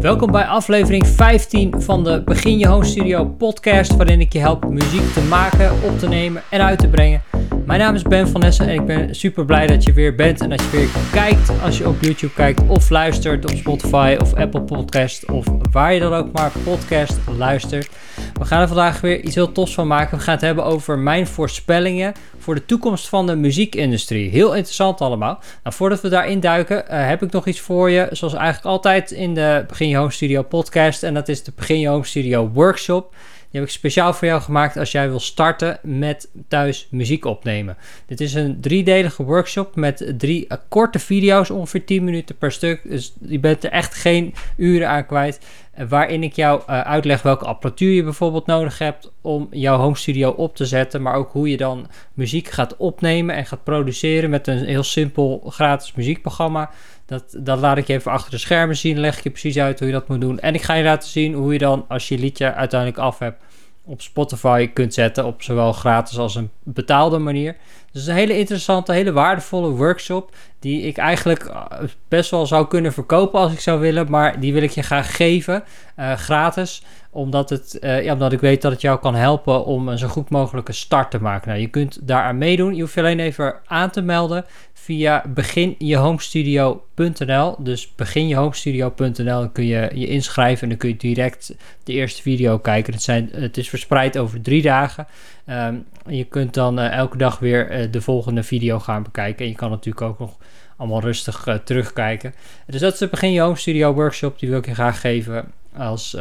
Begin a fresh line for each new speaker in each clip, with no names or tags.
Welkom bij aflevering 15 van de Begin Je Home Studio podcast, waarin ik je help muziek te maken, op te nemen en uit te brengen. Mijn naam is Ben van Nessen en ik ben super blij dat je weer bent en dat je weer kijkt als je op YouTube kijkt of luistert op Spotify of Apple Podcast of waar je dan ook maar podcast luistert. We gaan er vandaag weer iets heel tofs van maken. We gaan het hebben over mijn voorspellingen voor de toekomst van de muziekindustrie. Heel interessant allemaal. Nou, voordat we daarin duiken, uh, heb ik nog iets voor je. Zoals eigenlijk altijd in de Begin Je Home Studio podcast. En dat is de Begin Je Home Studio workshop. Die heb ik speciaal voor jou gemaakt als jij wil starten met thuis muziek opnemen. Dit is een driedelige workshop met drie korte video's, ongeveer 10 minuten per stuk. Dus je bent er echt geen uren aan kwijt. Waarin ik jou uh, uitleg welke apparatuur je bijvoorbeeld nodig hebt om jouw home studio op te zetten. Maar ook hoe je dan muziek gaat opnemen en gaat produceren met een heel simpel gratis muziekprogramma. Dat, dat laat ik je even achter de schermen zien. Leg ik je precies uit hoe je dat moet doen. En ik ga je laten zien hoe je dan, als je liedje uiteindelijk af hebt, op Spotify kunt zetten. Op zowel gratis als een betaalde manier. Dus een hele interessante, hele waardevolle workshop. Die ik eigenlijk eh, best wel zou kunnen verkopen als ik zou willen. Maar die wil ik je graag geven. Uh, gratis omdat, het, uh, ja, omdat ik weet dat het jou kan helpen om een zo goed mogelijke start te maken. Nou, je kunt daaraan meedoen. Je hoeft je alleen even aan te melden via beginjehomestudio.nl. Dus beginjehomestudio.nl. Dan kun je je inschrijven en dan kun je direct de eerste video kijken. Het, zijn, het is verspreid over drie dagen. Um, je kunt dan uh, elke dag weer uh, de volgende video gaan bekijken. En je kan natuurlijk ook nog allemaal rustig terugkijken. Dus dat is de Begin Je Home Studio workshop. Die wil ik je graag geven als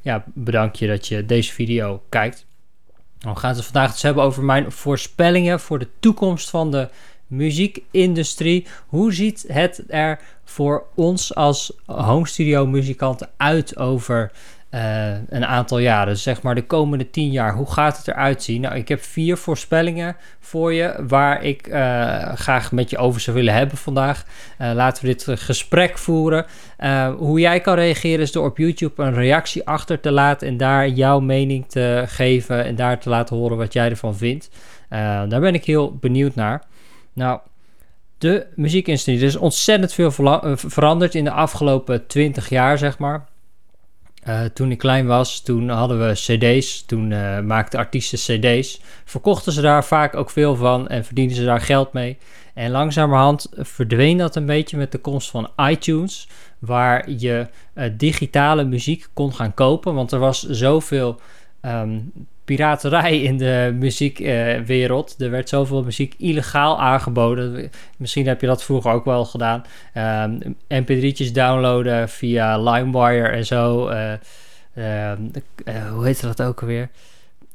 ja, bedankje dat je deze video kijkt. We gaan het vandaag dus hebben over mijn voorspellingen voor de toekomst van de muziekindustrie. Hoe ziet het er voor ons als home studio muzikanten uit over uh, een aantal jaren? Dus zeg maar de komende tien jaar. Hoe gaat het eruit zien? Nou, ik heb vier voorspellingen voor je waar ik uh, graag met je over zou willen hebben vandaag. Uh, laten we dit gesprek voeren. hoe jij kan reageren is door op YouTube een reactie achter te laten en daar jouw mening te geven en daar te laten horen wat jij ervan vindt. daar ben ik heel benieuwd naar. Nou, de muziekindustrie. Er is ontzettend veel eh, veranderd in de afgelopen 20 jaar, zeg maar. Uh, toen ik klein was, toen hadden we CD's. Toen uh, maakten artiesten CD's. Verkochten ze daar vaak ook veel van en verdienden ze daar geld mee. En langzamerhand verdween dat een beetje met de komst van iTunes, waar je uh, digitale muziek kon gaan kopen. Want er was zoveel um, piraterij in de muziekwereld. Er werd zoveel muziek illegaal aangeboden. Misschien heb je dat vroeger ook wel gedaan. Um, MP3'tjes downloaden via LimeWire en zo. Uh, uh, hoe heet dat ook alweer?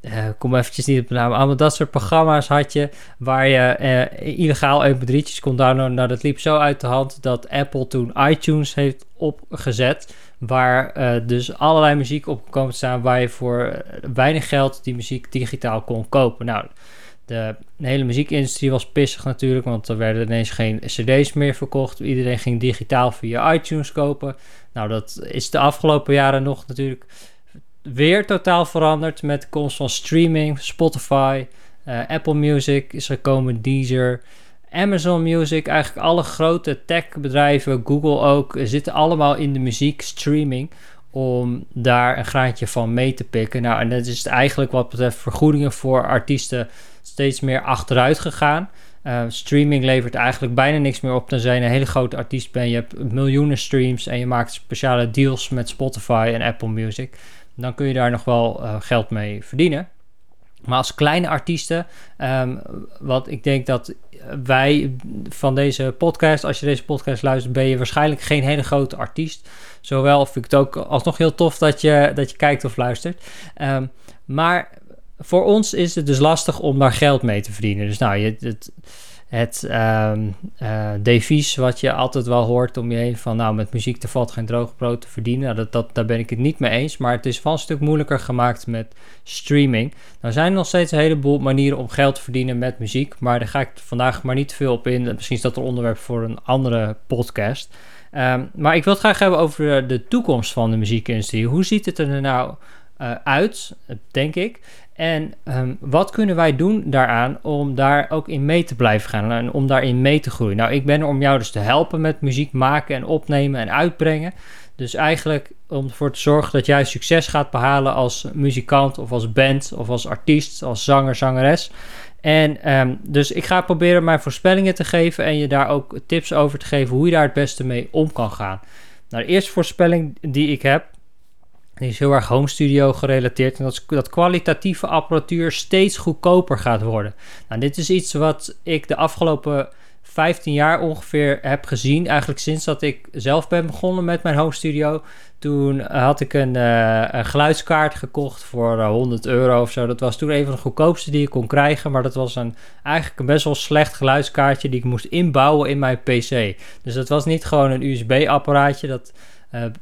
Uh, kom eventjes niet op de naam. Allemaal dat soort programma's had je waar je illegaal mp3'tjes kon downloaden. Nou, dat liep zo uit de hand dat Apple toen iTunes heeft opgezet. Waar uh, dus allerlei muziek op kon staan waar je voor weinig geld die muziek digitaal kon kopen. Nou, de, hele muziekindustrie was pissig natuurlijk, want er werden ineens geen cd's meer verkocht. Iedereen ging digitaal via iTunes kopen. Nou, dat is de afgelopen jaren nog natuurlijk weer totaal veranderd met de komst van streaming, Spotify, uh, Apple Music is gekomen, Deezer, Amazon Music, eigenlijk alle grote techbedrijven, Google ook, zitten allemaal in de muziek streaming om daar een graadje van mee te pikken. Nou, en dat is eigenlijk wat betreft vergoedingen voor artiesten steeds meer achteruit gegaan. Uh, streaming levert eigenlijk bijna niks meer op tenzij je een hele grote artiest bent. Je hebt miljoenen streams en je maakt speciale deals met Spotify en Apple Music dan kun je daar nog wel uh, geld mee verdienen. Maar als kleine artiesten, um, wat ik denk dat wij van deze podcast, als je deze podcast luistert, ben je waarschijnlijk geen hele grote artiest. Zowel vind ik het ook alsnog heel tof dat je, dat je kijkt of luistert. Um, maar voor ons is het dus lastig om daar geld mee te verdienen. Dus nou, je, het, het um, devies wat je altijd wel hoort om je heen van nou met muziek te valt geen droog brood te verdienen. Nou, dat, dat, daar ben ik het niet mee eens, maar het is wel een stuk moeilijker gemaakt met streaming. Nou zijn er nog steeds een heleboel manieren om geld te verdienen met muziek, maar daar ga ik vandaag maar niet veel op in. Misschien is dat een onderwerp voor een andere podcast. Um, maar ik wil het graag hebben over de toekomst van de muziekindustrie. Hoe ziet het er nou uh, uit, denk ik? En um, wat kunnen wij doen daaraan om daar ook in mee te blijven gaan en om daarin mee te groeien? Nou, ik ben er om jou dus te helpen met muziek maken en opnemen en uitbrengen. Dus eigenlijk om ervoor te zorgen dat jij succes gaat behalen als muzikant of als band of als artiest, als zanger, zangeres. En ehm, dus ik ga proberen mijn voorspellingen te geven en je daar ook tips over te geven hoe je daar het beste mee om kan gaan. Nou, de eerste voorspelling die ik heb, die is heel erg home studio gerelateerd. En dat dat kwalitatieve apparatuur steeds goedkoper gaat worden. Nou, dit is iets wat ik de afgelopen 15 jaar ongeveer heb gezien. Eigenlijk sinds dat ik zelf ben begonnen met mijn home studio. Toen had ik een, uh, een geluidskaart gekocht voor 100 eh, euro of zo. Dat was toen een van de goedkoopste die ik kon krijgen. Maar dat was een, eigenlijk een best wel slecht geluidskaartje die ik moest inbouwen in mijn PC. Dus dat was niet gewoon een USB-apparaatje. Dat uh,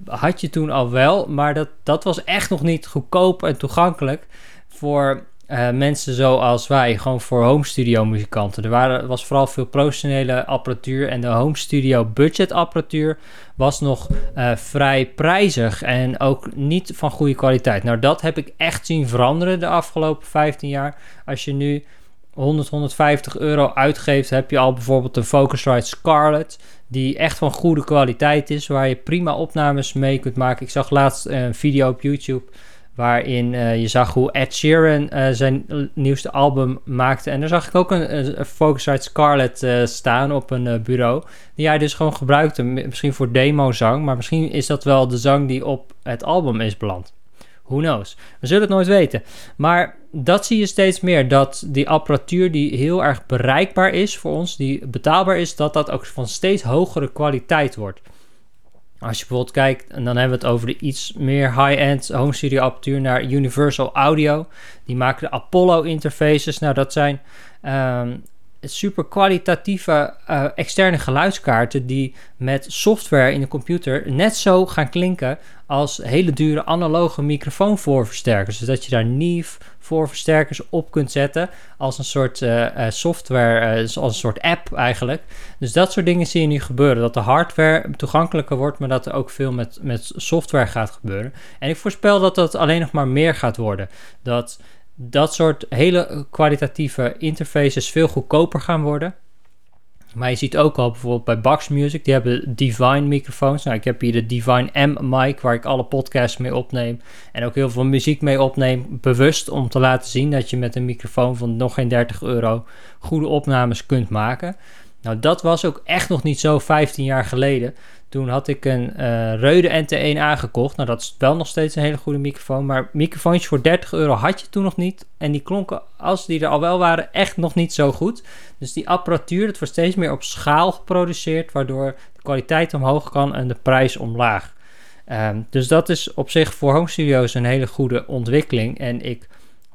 had je toen al wel. Maar dat, dat was echt nog niet goedkoop en toegankelijk voor uh, mensen zoals wij, gewoon voor home studio muzikanten. Er waren, was vooral veel professionele apparatuur en de home studio budget apparatuur was nog uh, vrij prijzig en ook niet van goede kwaliteit. Nou, dat heb ik echt zien veranderen de afgelopen 15 jaar. Als je nu 100, 150 euro uitgeeft, heb je al bijvoorbeeld een Focusrite Scarlett, die echt van goede kwaliteit is, waar je prima opnames mee kunt maken. Ik zag laatst een video op YouTube Waarin uh, je zag hoe Ed Sheeran uh, zijn nieuwste album maakte. En daar zag ik ook een, een Focusrite Scarlett uh, staan op een bureau. Die hij dus gewoon gebruikte. Misschien voor demo-zang. Maar misschien is dat wel de zang die op het album is beland. Who knows? We zullen het nooit weten. Maar dat zie je steeds meer. Dat die apparatuur die heel erg bereikbaar is voor ons. Die betaalbaar is. Dat dat ook van steeds hogere kwaliteit wordt. Als je bijvoorbeeld kijkt, en dan hebben we het over de iets meer high-end home studio apparatuur naar Universal Audio. Die maken de Apollo interfaces. Nou, dat zijn um, super kwalitatieve uh, externe geluidskaarten die met software in de computer net zo gaan klinken als hele dure analoge microfoonvoorversterkers. Dus dat je daar Neve voorversterkers op kunt zetten als een soort uh, software, uh, als een soort app eigenlijk. Dus dat soort dingen zie je nu gebeuren. Dat de hardware toegankelijker wordt, maar dat er ook veel met, met software gaat gebeuren. En ik voorspel dat dat alleen nog maar meer gaat worden. Dat dat soort hele kwalitatieve interfaces veel goedkoper gaan worden. Maar je ziet ook al bijvoorbeeld bij Box Music, die hebben Divine microfoons. Nou, ik heb hier de Divine M mic, waar ik alle podcasts mee opneem. En ook heel veel muziek mee opneem, bewust om te laten zien dat je met een microfoon van nog geen 30 euro goede opnames kunt maken. Nou, dat was ook echt nog niet zo 15 jaar geleden. Toen had ik een uh, Reude NT1 aangekocht. Nou, dat is wel nog steeds een hele goede microfoon. Maar microfoontjes voor 30 euro had je toen nog niet. En die klonken, als die er al wel waren, echt nog niet zo goed. Dus die apparatuur, dat wordt steeds meer op schaal geproduceerd. Waardoor de kwaliteit omhoog kan en de prijs omlaag. Um, dus dat is op zich voor home studios een hele goede ontwikkeling. En ik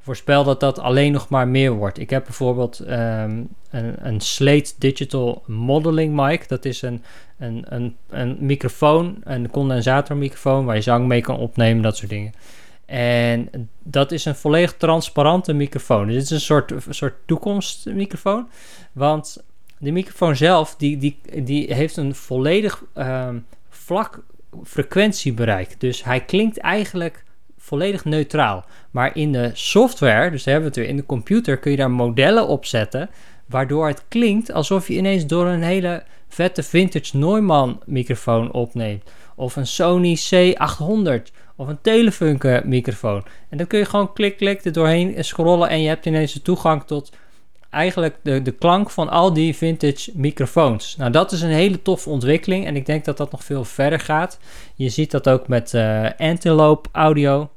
voorspel dat dat alleen nog maar meer wordt. Ik heb bijvoorbeeld um, een, een Slate Digital Modeling mic. Dat is een, een, een, een microfoon, een condensatormicrofoon waar je zang mee kan opnemen, dat soort dingen. En dat is een volledig transparante microfoon. Dus dit is een soort, soort toekomstmicrofoon. Want de microfoon zelf, die, die, die heeft een volledig um, vlak frequentiebereik. Dus hij klinkt eigenlijk volledig neutraal. Maar in de software, dus hebben we het weer in de computer, kun je daar modellen op zetten. Waardoor het klinkt alsof je ineens door een hele vette vintage Neumann microfoon opneemt. Of een Sony C800 of een Telefunken microfoon. En dan kun je gewoon klik klik er doorheen scrollen en je hebt ineens de toegang tot eigenlijk de, de klank van al die vintage microfoons. Nou, dat is een hele toffe ontwikkeling en ik denk dat dat nog veel verder gaat. Je ziet dat ook met uh, Antelope Audio.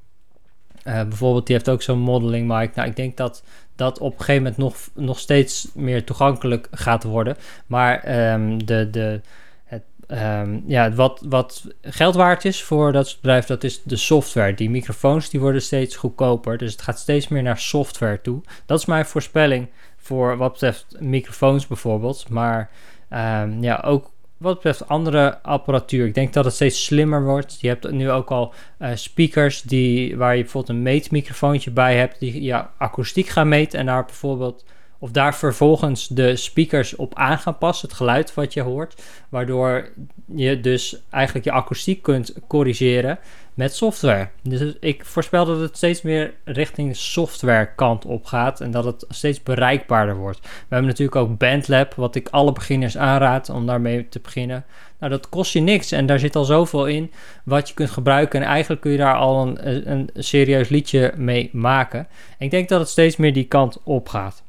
Uh, bijvoorbeeld, die heeft ook zo'n modeling mic. Nou, ik denk dat dat op een gegeven moment nog, nog steeds meer toegankelijk gaat worden. Maar um, de, de, het, um, ja, wat, wat geld waard is voor dat bedrijf, dat is de software. Die microfoons die worden steeds goedkoper. Dus het gaat steeds meer naar software toe. Dat is mijn voorspelling voor wat betreft microfoons bijvoorbeeld. Maar um, ja, ook wat betreft andere apparatuur, ik denk dat het steeds slimmer wordt. Je hebt nu ook al uh, speakers die, waar je bijvoorbeeld een meetmicrofoontje bij hebt, die ja, akoestiek gaan meten en daar bijvoorbeeld of daar vervolgens de speakers op aan gaan passen, het geluid wat je hoort, waardoor je dus eigenlijk je akoestiek kunt corrigeren met software. Dus ik voorspel dat het steeds meer richting software kant op gaat en dat het steeds bereikbaarder wordt. We hebben natuurlijk ook Bandlab, wat ik alle beginners aanraad om daarmee te beginnen. Nou, dat kost je niks en daar zit al zoveel in wat je kunt gebruiken. En eigenlijk kun je daar al een, een serieus liedje mee maken. En ik denk dat het steeds meer die kant op gaat.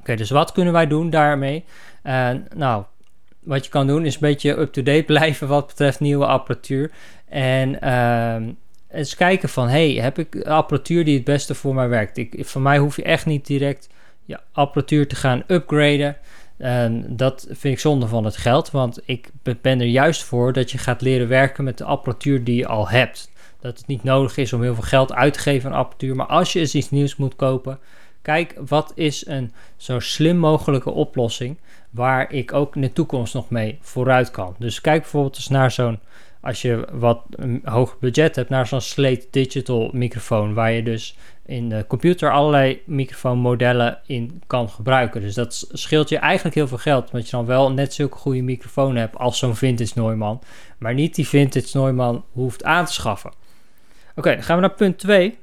Oké, dus wat kunnen wij doen daarmee? Uh, nou, wat je kan doen is een beetje up-to-date blijven wat betreft nieuwe apparatuur. En uh, eens kijken van, hey, heb ik apparatuur die het beste voor mij werkt? Ik, voor mij hoef je echt niet direct je apparatuur te gaan upgraden. En dat vind ik zonde van het geld, want ik ben er juist voor dat je gaat leren werken met de apparatuur die je al hebt. Dat het niet nodig is om heel veel geld uit te geven aan apparatuur, maar als je eens iets nieuws moet kopen, kijk wat is een zo slim mogelijke oplossing waar ik ook in de toekomst nog mee vooruit kan. Dus kijk bijvoorbeeld eens naar zo'n, als je wat een hoog budget hebt, naar zo'n Slate Digital microfoon, waar je dus in de computer allerlei microfoonmodellen in kan gebruiken. Dus dat scheelt je eigenlijk heel veel geld, want je dan wel net zulke goede microfoon hebt als zo'n vintage Neumann, maar niet die vintage Neumann hoeft aan te schaffen. Oké, dan gaan we naar punt 2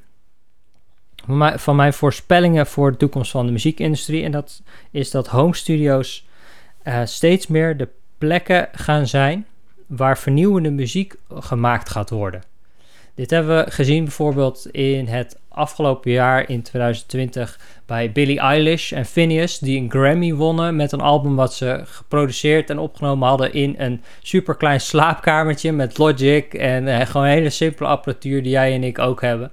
van mijn voorspellingen voor de toekomst van de muziekindustrie. En dat is dat home studios uh, steeds meer de plekken gaan zijn waar vernieuwende muziek gemaakt gaat worden. Dit hebben we gezien bijvoorbeeld in het afgelopen jaar in 2020 bij Billie Eilish en Phineas, die een Grammy wonnen met een album wat ze geproduceerd en opgenomen hadden in een superklein slaapkamertje met Logic en uh, gewoon hele simpele apparatuur die jij en ik ook hebben.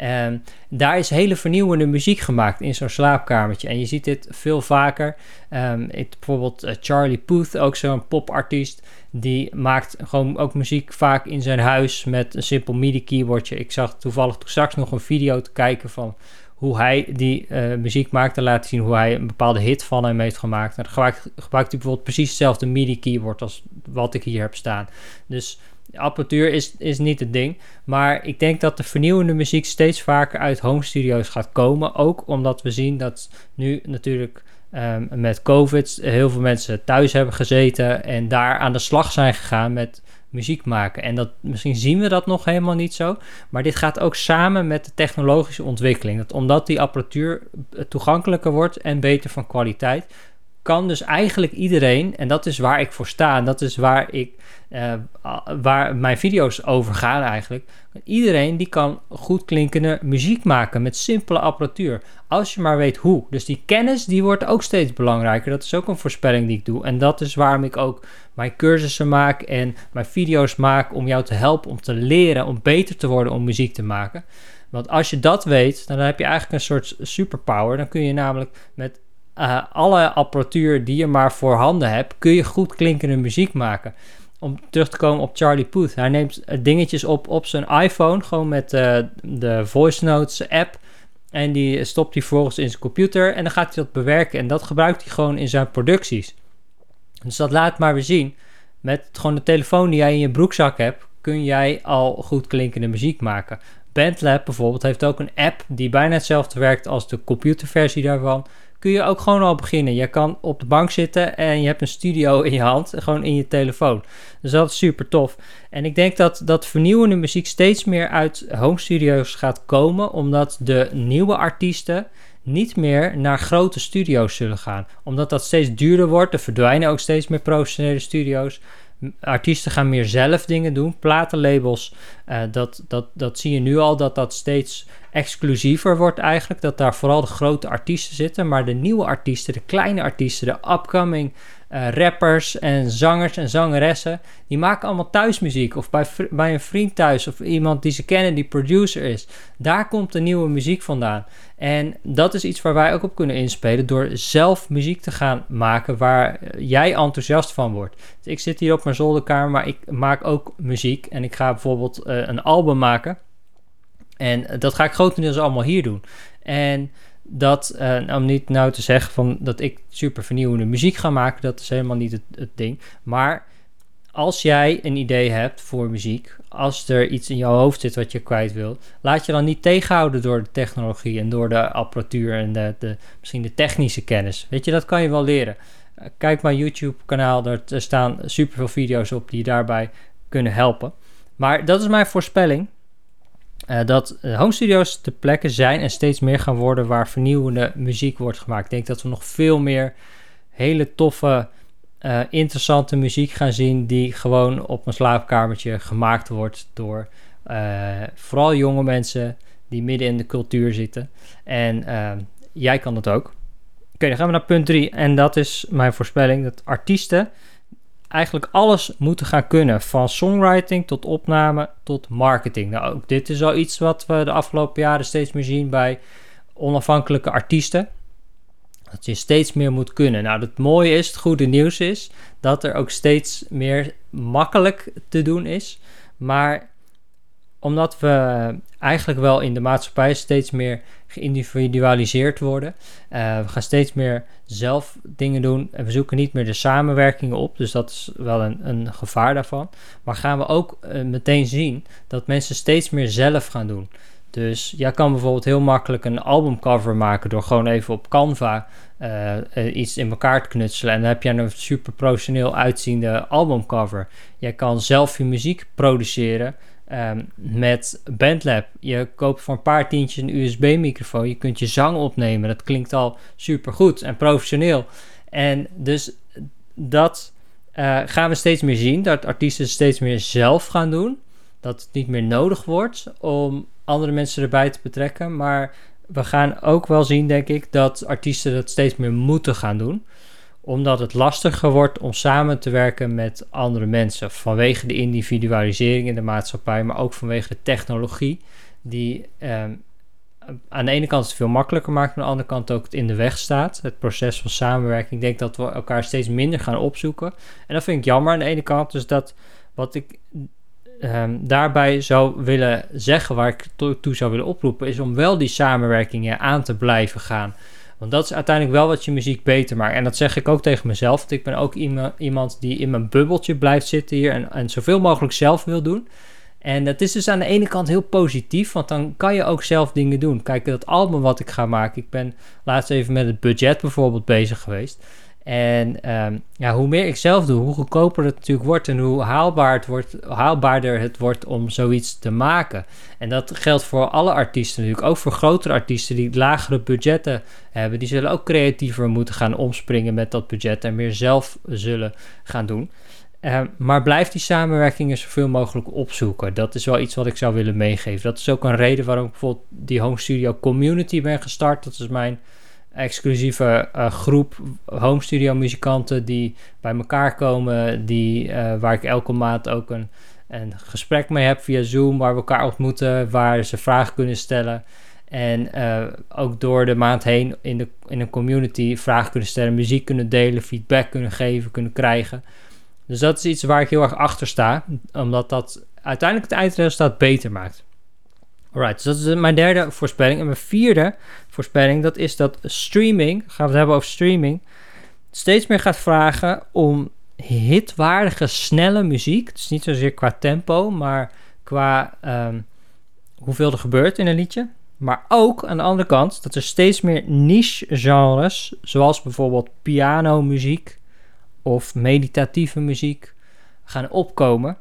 En daar is hele vernieuwende muziek gemaakt in zo'n slaapkamertje. En je ziet dit veel vaker. Um, bijvoorbeeld uh, Charlie Puth, ook zo'n popartiest. Die maakt gewoon ook muziek vaak in zijn huis met een simpel MIDI-keyboardje. Ik zag toevallig toen straks nog een video te kijken van hoe hij die uh, muziek maakt. En laten zien hoe hij een bepaalde hit van hem heeft gemaakt. En dan gebruikt, hij bijvoorbeeld precies hetzelfde MIDI-keyboard als wat ik hier heb staan. Dus apparatuur is, is niet het ding. Maar ik denk dat de vernieuwende muziek steeds vaker uit home studio's gaat komen. Ook omdat we zien dat nu natuurlijk um, met COVID heel veel mensen thuis hebben gezeten. En daar aan de slag zijn gegaan met muziek maken. En dat, misschien zien we dat nog helemaal niet zo. Maar dit gaat ook samen met de technologische ontwikkeling. Dat omdat die apparatuur toegankelijker wordt en beter van kwaliteit kan dus eigenlijk iedereen, en dat is waar ik voor sta, en dat is waar, ik, uh, waar mijn video's over gaan eigenlijk. Iedereen die kan goed klinkende muziek maken met simpele apparatuur. Als je maar weet hoe. Dus die kennis die wordt ook steeds belangrijker. Dat is ook een voorspelling die ik doe. En dat is waarom ik ook mijn cursussen maak en mijn video's maak om jou te helpen om te leren, om beter te worden om muziek te maken. Want als je dat weet, dan heb je eigenlijk een soort superpower. Dan kun je namelijk met uh, alle apparatuur die je maar voorhanden hebt, kun je goed klinkende muziek maken. Om terug te komen op Charlie Puth. Hij neemt eh, dingetjes op op zijn iPhone, gewoon met uh, de Voice Notes app. En die stopt hij vervolgens in zijn computer en dan gaat hij dat bewerken. En dat gebruikt hij gewoon in zijn producties. Dus dat laat maar weer zien. Met gewoon de telefoon die jij in je broekzak hebt, kun jij al goed klinkende muziek maken. Bandlab bijvoorbeeld heeft ook een app die bijna hetzelfde werkt als de computerversie daarvan kun je ook gewoon al beginnen. Je kan op de bank zitten en je hebt een studio in je hand, gewoon in je telefoon. Dus dat is super tof. En ik denk dat dat vernieuwende muziek steeds meer uit home studios gaat komen, omdat de nieuwe artiesten niet meer naar grote studio's zullen gaan. Omdat dat steeds duurder wordt. Er verdwijnen ook steeds meer professionele studio's. Artiesten gaan meer zelf dingen doen. Platenlabels, uh, dat, dat, dat zie je nu al, dat dat steeds exclusiever wordt eigenlijk. Dat daar vooral de grote artiesten zitten. Maar de nieuwe artiesten, de kleine artiesten, de upcoming uh, rappers en zangers en zangeressen, die maken allemaal thuismuziek. Of bij, bij een vriend thuis of iemand die ze kennen die producer is. Daar komt de nieuwe muziek vandaan. En dat is iets waar wij ook op kunnen inspelen door zelf muziek te gaan maken waar jij enthousiast van wordt. Dus ik zit hier op mijn zolderkamer, maar ik maak ook muziek. En ik ga bijvoorbeeld uh, een album maken. En dat ga ik grotendeels allemaal hier doen. En dat, uh, om niet nou te zeggen van dat ik super vernieuwende muziek ga maken, dat is helemaal niet het, het ding. Maar als jij een idee hebt voor muziek, als er iets in jouw hoofd zit wat je kwijt wil, laat je dan niet tegenhouden door de technologie en door de apparatuur en de, de, misschien de technische kennis. Weet je, dat kan je wel leren. Eh, kijk mijn YouTube-kanaal, er staan superveel video's op die je daarbij kunnen helpen. Maar dat is mijn voorspelling. Uh, dat home studios de plekken zijn en steeds meer gaan worden waar vernieuwende muziek wordt gemaakt. Ik denk dat we nog veel meer hele toffe uh, interessante muziek gaan zien die gewoon op een slaapkamertje gemaakt wordt door vooral jonge mensen die midden in de cultuur zitten. En jij kan dat ook. Oké, dan gaan we naar punt 3. En dat is mijn voorspelling dat artiesten eigenlijk alles moeten gaan kunnen. Van songwriting tot opname tot marketing. Nou, ook dit is al iets wat we de afgelopen jaren steeds meer zien bij onafhankelijke artiesten. Dat je steeds meer moet kunnen. Nou, het mooie is, het goede nieuws is, dat er ook steeds meer makkelijk te doen is. Maar omdat we eigenlijk wel in de maatschappij steeds meer geïndividualiseerd worden. Uh, we gaan steeds meer zelf dingen doen en we zoeken niet meer de samenwerkingen op. Dus dat is wel een, een gevaar daarvan. Maar gaan we ook uh, meteen zien dat mensen steeds meer zelf gaan doen. Dus jij kan bijvoorbeeld heel makkelijk een albumcover maken door gewoon even op Canva uh, iets in elkaar te knutselen. En dan heb je een super professioneel uitziende albumcover. Jij kan zelf je muziek produceren um, met Bandlab. Je koopt voor een paar tientjes een USB-microfoon. Je kunt je zang opnemen. Dat klinkt al super goed en professioneel. En dus dat uh, gaan we steeds meer zien. Dat artiesten steeds meer zelf gaan doen. Dat het niet meer nodig wordt om andere mensen erbij te betrekken. Maar we gaan ook wel zien, denk ik, dat artiesten dat steeds meer moeten gaan doen. Omdat het lastiger wordt om samen te werken met andere mensen. Vanwege de individualisering in de maatschappij, maar ook vanwege de technologie. Die eh, aan de ene kant het veel makkelijker maakt, aan de andere kant ook het in de weg staat. Het proces van samenwerking. Ik denk dat we elkaar steeds minder gaan opzoeken. En dat vind ik jammer aan de ene kant. Dus dat wat ik um, daarbij zou willen zeggen, waar ik to toe zou willen oproepen, is om wel die samenwerkingen aan te blijven gaan. Want dat is uiteindelijk wel wat je muziek beter maakt. En dat zeg ik ook tegen mezelf. Want ik ben ook iemand die in mijn bubbeltje blijft zitten hier en, en zoveel mogelijk zelf wil doen. En dat is dus aan de ene kant heel positief, want dan kan je ook zelf dingen doen. Kijk, dat album wat ik ga maken, ik ben laatst even met het budget bijvoorbeeld bezig geweest. En um, ja, hoe meer ik zelf doe, hoe goedkoper het natuurlijk wordt en hoe haalbaar het wordt, haalbaarder het wordt om zoiets te maken. En dat geldt voor alle artiesten natuurlijk, ook voor grotere artiesten die lagere budgetten hebben. Die zullen ook creatiever moeten gaan omspringen met dat budget en meer zelf zullen gaan doen. Uh, maar blijf die samenwerkingen zoveel mogelijk opzoeken. Dat is wel iets wat ik zou willen meegeven. Dat is ook een reden waarom ik bijvoorbeeld die home studio community ben gestart. Dat is mijn exclusieve uh, groep home studio muzikanten die bij elkaar komen, die, uh, waar ik elke maand ook een, een gesprek mee heb via Zoom, waar we elkaar ontmoeten, waar ze vragen kunnen stellen. En ook door de maand heen in, de, in een community vragen kunnen stellen, muziek kunnen delen, feedback kunnen geven, kunnen krijgen. Dus dat is iets waar ik heel erg achter sta, omdat dat uiteindelijk het eindresultaat beter maakt. Alright, dus dat is mijn derde voorspelling. En mijn vierde voorspelling, dat is dat streaming, gaan we het hebben over streaming, steeds meer gaat vragen om hitwaardige, snelle muziek. Dus niet zozeer qua tempo, maar qua um, hoeveel er gebeurt in een liedje. Maar ook aan de andere kant dat er steeds meer niche genres, zoals bijvoorbeeld pianomuziek of meditatieve muziek, gaan opkomen.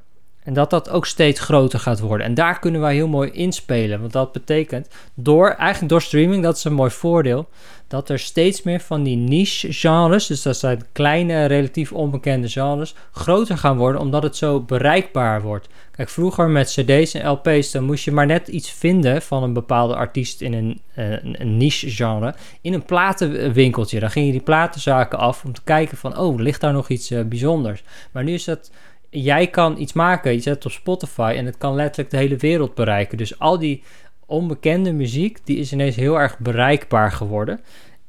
En dat dat ook steeds groter gaat worden. En daar kunnen wij heel mooi inspelen. Want dat betekent, door, eigenlijk door streaming, dat is een mooi voordeel, dat er steeds meer van die niche genres, dus dat zijn kleine, relatief onbekende genres, groter gaan worden, omdat het zo bereikbaar wordt. Kijk, vroeger met CD's en LP's, dan moest je maar net iets vinden van een bepaalde artiest in een, een, niche genre, in een platenwinkeltje. Dan ging je die platenzaken af om te kijken van, oh, ligt daar nog iets uh, bijzonders. Maar nu is dat jij kan iets maken, je zet het op Spotify en het kan letterlijk de hele wereld bereiken. Dus al die onbekende muziek, die is ineens heel erg bereikbaar geworden.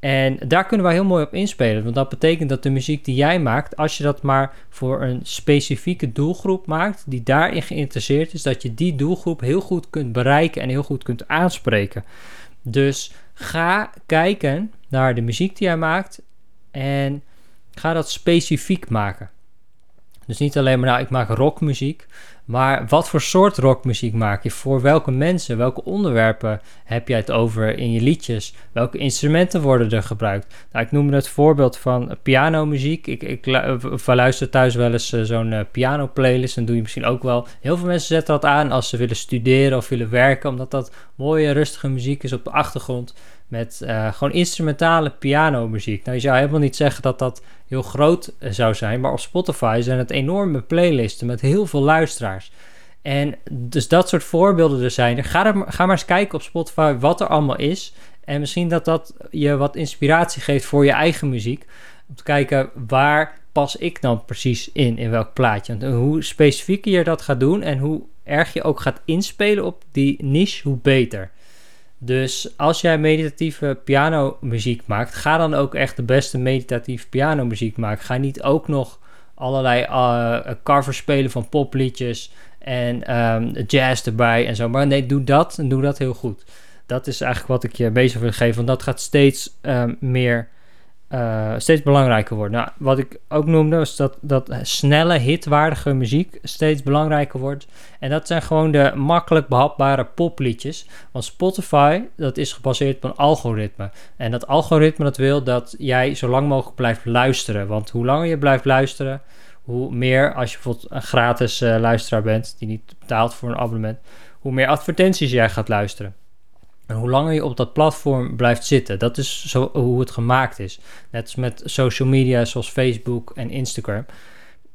En daar kunnen wij heel mooi op inspelen. Want dat betekent dat de muziek die jij maakt, als je dat maar voor een specifieke doelgroep maakt, die daarin geïnteresseerd is, dat je die doelgroep heel goed kunt bereiken en heel goed kunt aanspreken. Dus ga kijken naar de muziek die jij maakt en ga dat specifiek maken. Dus niet alleen maar, nou, ik maak rockmuziek. Maar wat voor soort rockmuziek maak je? Voor welke mensen, welke onderwerpen heb jij het over in je liedjes? Welke instrumenten worden er gebruikt? Nou, ik noemde het voorbeeld van pianomuziek. Ik, ik luister thuis wel eens uh, zo'n uh, piano playlist. En doe je misschien ook wel. Heel veel mensen zetten dat aan als ze willen studeren of willen werken. Omdat dat mooie, rustige muziek is op de achtergrond. Met uh, gewoon instrumentale pianomuziek. Nou, je zou helemaal niet zeggen dat dat heel groot zou zijn. Maar op Spotify zijn het enorme playlisten met heel veel luisteraars. En dus dat soort voorbeelden er zijn. Ga, er, ga maar eens kijken op Spotify wat er allemaal is. En misschien dat dat je wat inspiratie geeft voor je eigen muziek. Om te kijken waar pas ik dan precies in, in welk plaatje. En hoe specifieker je dat gaat doen en hoe erg je ook gaat inspelen op die niche, hoe beter. Dus als jij meditatieve pianomuziek maakt, ga dan ook echt de beste meditatieve pianomuziek maken. Ga niet ook nog allerlei uh, covers spelen van popliedjes en um, jazz erbij en zo. Maar nee, doe dat en doe dat heel goed. Dat is eigenlijk wat ik je bezig wil geven, want dat gaat steeds um, meer uh, steeds belangrijker worden. Nou, wat ik ook noemde, is dat, dat snelle, hitwaardige muziek steeds belangrijker wordt. En dat zijn gewoon de makkelijk behapbare popliedjes. Want Spotify, dat is gebaseerd op een algoritme. En dat algoritme dat wil dat jij zo lang mogelijk blijft luisteren. Want hoe langer je blijft luisteren, hoe meer, als je bijvoorbeeld een gratis uh, luisteraar bent, die niet betaalt voor een abonnement, hoe meer advertenties jij gaat luisteren. En hoe langer je op dat platform blijft zitten, dat is zo hoe het gemaakt is. Net als met social media zoals Facebook en Instagram.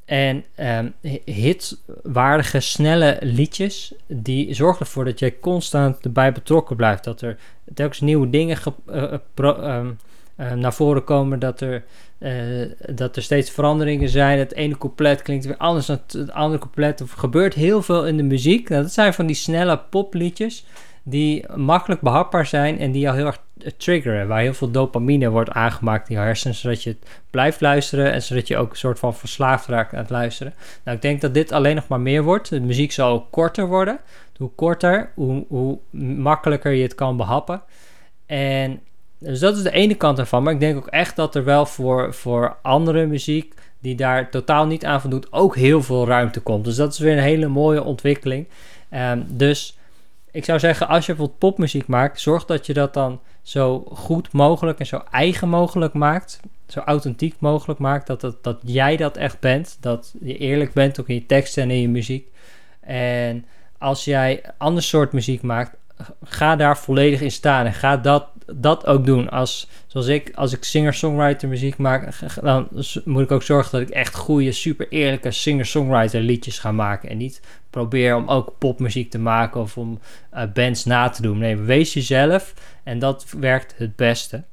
En um, hitwaardige, snelle liedjes, die zorgen ervoor dat jij constant erbij betrokken blijft. Dat er telkens nieuwe dingen uh, uh, naar voren komen, dat er, uh, dat er steeds veranderingen zijn. Het ene couplet klinkt weer anders dan het andere couplet. Er gebeurt heel veel in de muziek. Nou, dat zijn van die snelle popliedjes die makkelijk behapbaar zijn en die jou heel erg triggeren. Waar heel veel dopamine wordt aangemaakt in je hersenen, zodat je blijft luisteren en zodat je ook een soort van verslaafd raakt aan het luisteren. Nou, ik denk dat dit alleen nog maar meer wordt. De muziek zal ook korter worden. Hoe korter, hoe, hoe makkelijker je het kan behappen. En dus dat is de ene kant ervan. Maar ik denk ook echt dat er wel voor, voor andere muziek die daar totaal niet aan voldoet, ook heel veel ruimte komt. Dus dat is weer een hele mooie ontwikkeling. Um, dus ik zou zeggen, als je bijvoorbeeld popmuziek maakt, zorg dat je dat dan zo goed mogelijk en zo eigen mogelijk maakt. Zo authentiek mogelijk maakt. Dat, dat, dat jij dat echt bent. Dat je eerlijk bent ook in je teksten en in je muziek. En als jij ander soort muziek maakt, ga daar volledig in staan. En ga dat, dat ook doen. Als, zoals ik, als ik singer-songwriter muziek maak, dan moet ik ook zorgen dat ik echt goede, super eerlijke singer-songwriter liedjes ga maken. En niet probeer om ook popmuziek te maken of om uh, bands na te doen. Nee, wees jezelf en dat werkt het beste.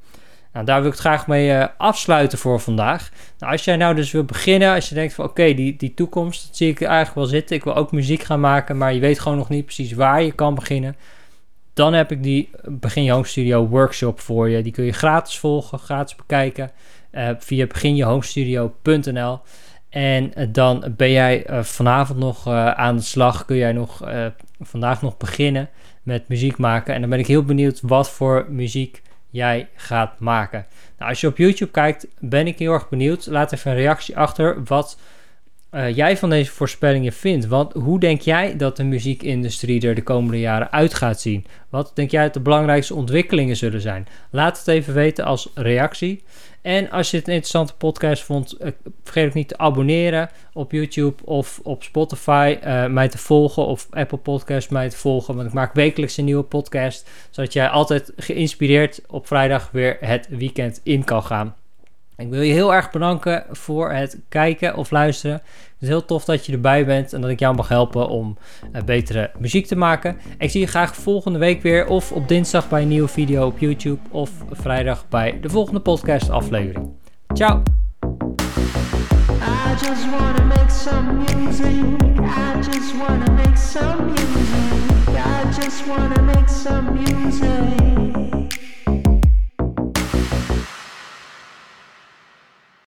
Nou, daar wil ik het graag mee uh, afsluiten voor vandaag. Nou, als jij nou dus wil beginnen, als je denkt van oké, die, die toekomst, zie ik eigenlijk wel zitten. Ik wil ook muziek gaan maken, maar je weet gewoon nog niet precies waar je kan beginnen. Dan heb ik die Begin Je Home Studio workshop voor je. Die kun je gratis volgen, gratis bekijken uh, via beginjehomestudio.nl. En eh, dan ben jij uh, vanavond nog aan de slag. Kun jij nog vandaag nog beginnen met muziek maken. En dan ben ik heel benieuwd wat voor muziek jij gaat maken. Nou, als je op YouTube kijkt, ben ik heel erg benieuwd. Laat even een reactie achter wat jij van deze voorspellingen vindt. Want hoe denk jij dat de muziekindustrie er de komende jaren uit gaat zien? Wat denk jij dat de belangrijkste ontwikkelingen zullen zijn? Laat het even weten als reactie. En als je het een interessante podcast vond, eh, vergeet ook niet te abonneren op YouTube of op Spotify, uh, mij te volgen of Apple Podcast mij te volgen. Want ik maak wekelijks een nieuwe podcast, zodat jij altijd geïnspireerd op vrijdag weer het weekend in kan gaan. Ik wil je heel erg bedanken voor het kijken of luisteren. Het is heel tof dat je erbij bent en dat ik jou mag helpen om uh, betere muziek te maken. Ik zie je graag volgende week weer of op dinsdag bij een nieuwe video op YouTube of vrijdag bij de volgende podcast aflevering. Ciao! I just make some music. I just make some music. I just make some music.